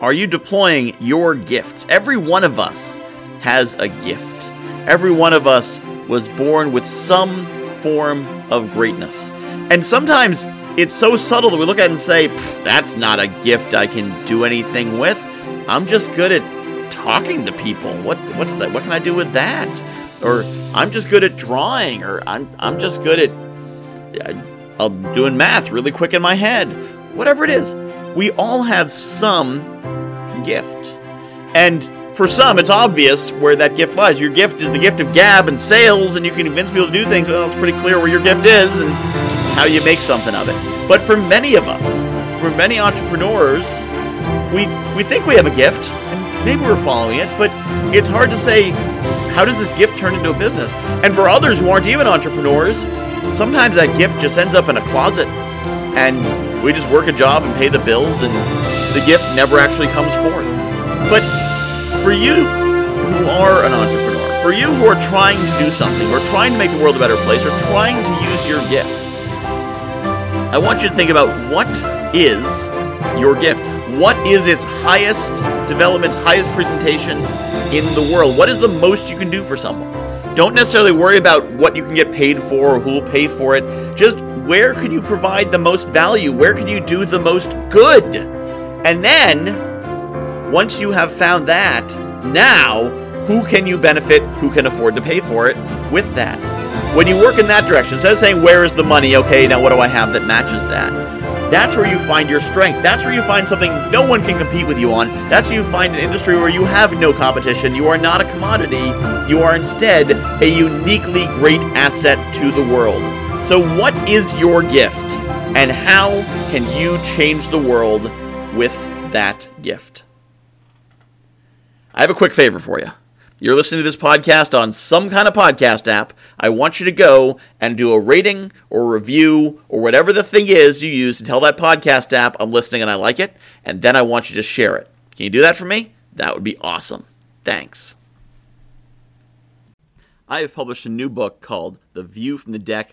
Are you deploying your gifts? Every one of us has a gift. Every one of us was born with some form of greatness. And sometimes it's so subtle that we look at it and say, that's not a gift I can do anything with. I'm just good at talking to people. What what's that? What can I do with that? Or I'm just good at drawing or I'm I'm just good at uh, doing math really quick in my head. Whatever it is. We all have some gift. And for some, it's obvious where that gift lies. Your gift is the gift of gab and sales, and you can convince people to do things. Well, it's pretty clear where your gift is and how you make something of it. But for many of us, for many entrepreneurs, we we think we have a gift, and maybe we're following it, but it's hard to say how does this gift turn into a business. And for others who aren't even entrepreneurs, sometimes that gift just ends up in a closet, and we just work a job and pay the bills, and the gift never actually comes forth. But for you who are an entrepreneur, for you who are trying to do something, or trying to make the world a better place, or trying to use your gift, I want you to think about what is your gift? What is its highest development, highest presentation in the world? What is the most you can do for someone? Don't necessarily worry about what you can get paid for or who will pay for it. Just where could you provide the most value? Where can you do the most good? And then, once you have found that, now who can you benefit? Who can afford to pay for it with that? When you work in that direction, instead of saying, Where is the money? Okay, now what do I have that matches that? That's where you find your strength. That's where you find something no one can compete with you on. That's where you find an industry where you have no competition. You are not a commodity. You are instead a uniquely great asset to the world. So, what is your gift? And how can you change the world with that gift? I have a quick favor for you. You're listening to this podcast on some kind of podcast app. I want you to go and do a rating or review or whatever the thing is you use to tell that podcast app I'm listening and I like it, and then I want you to share it. Can you do that for me? That would be awesome. Thanks. I have published a new book called The View from the Deck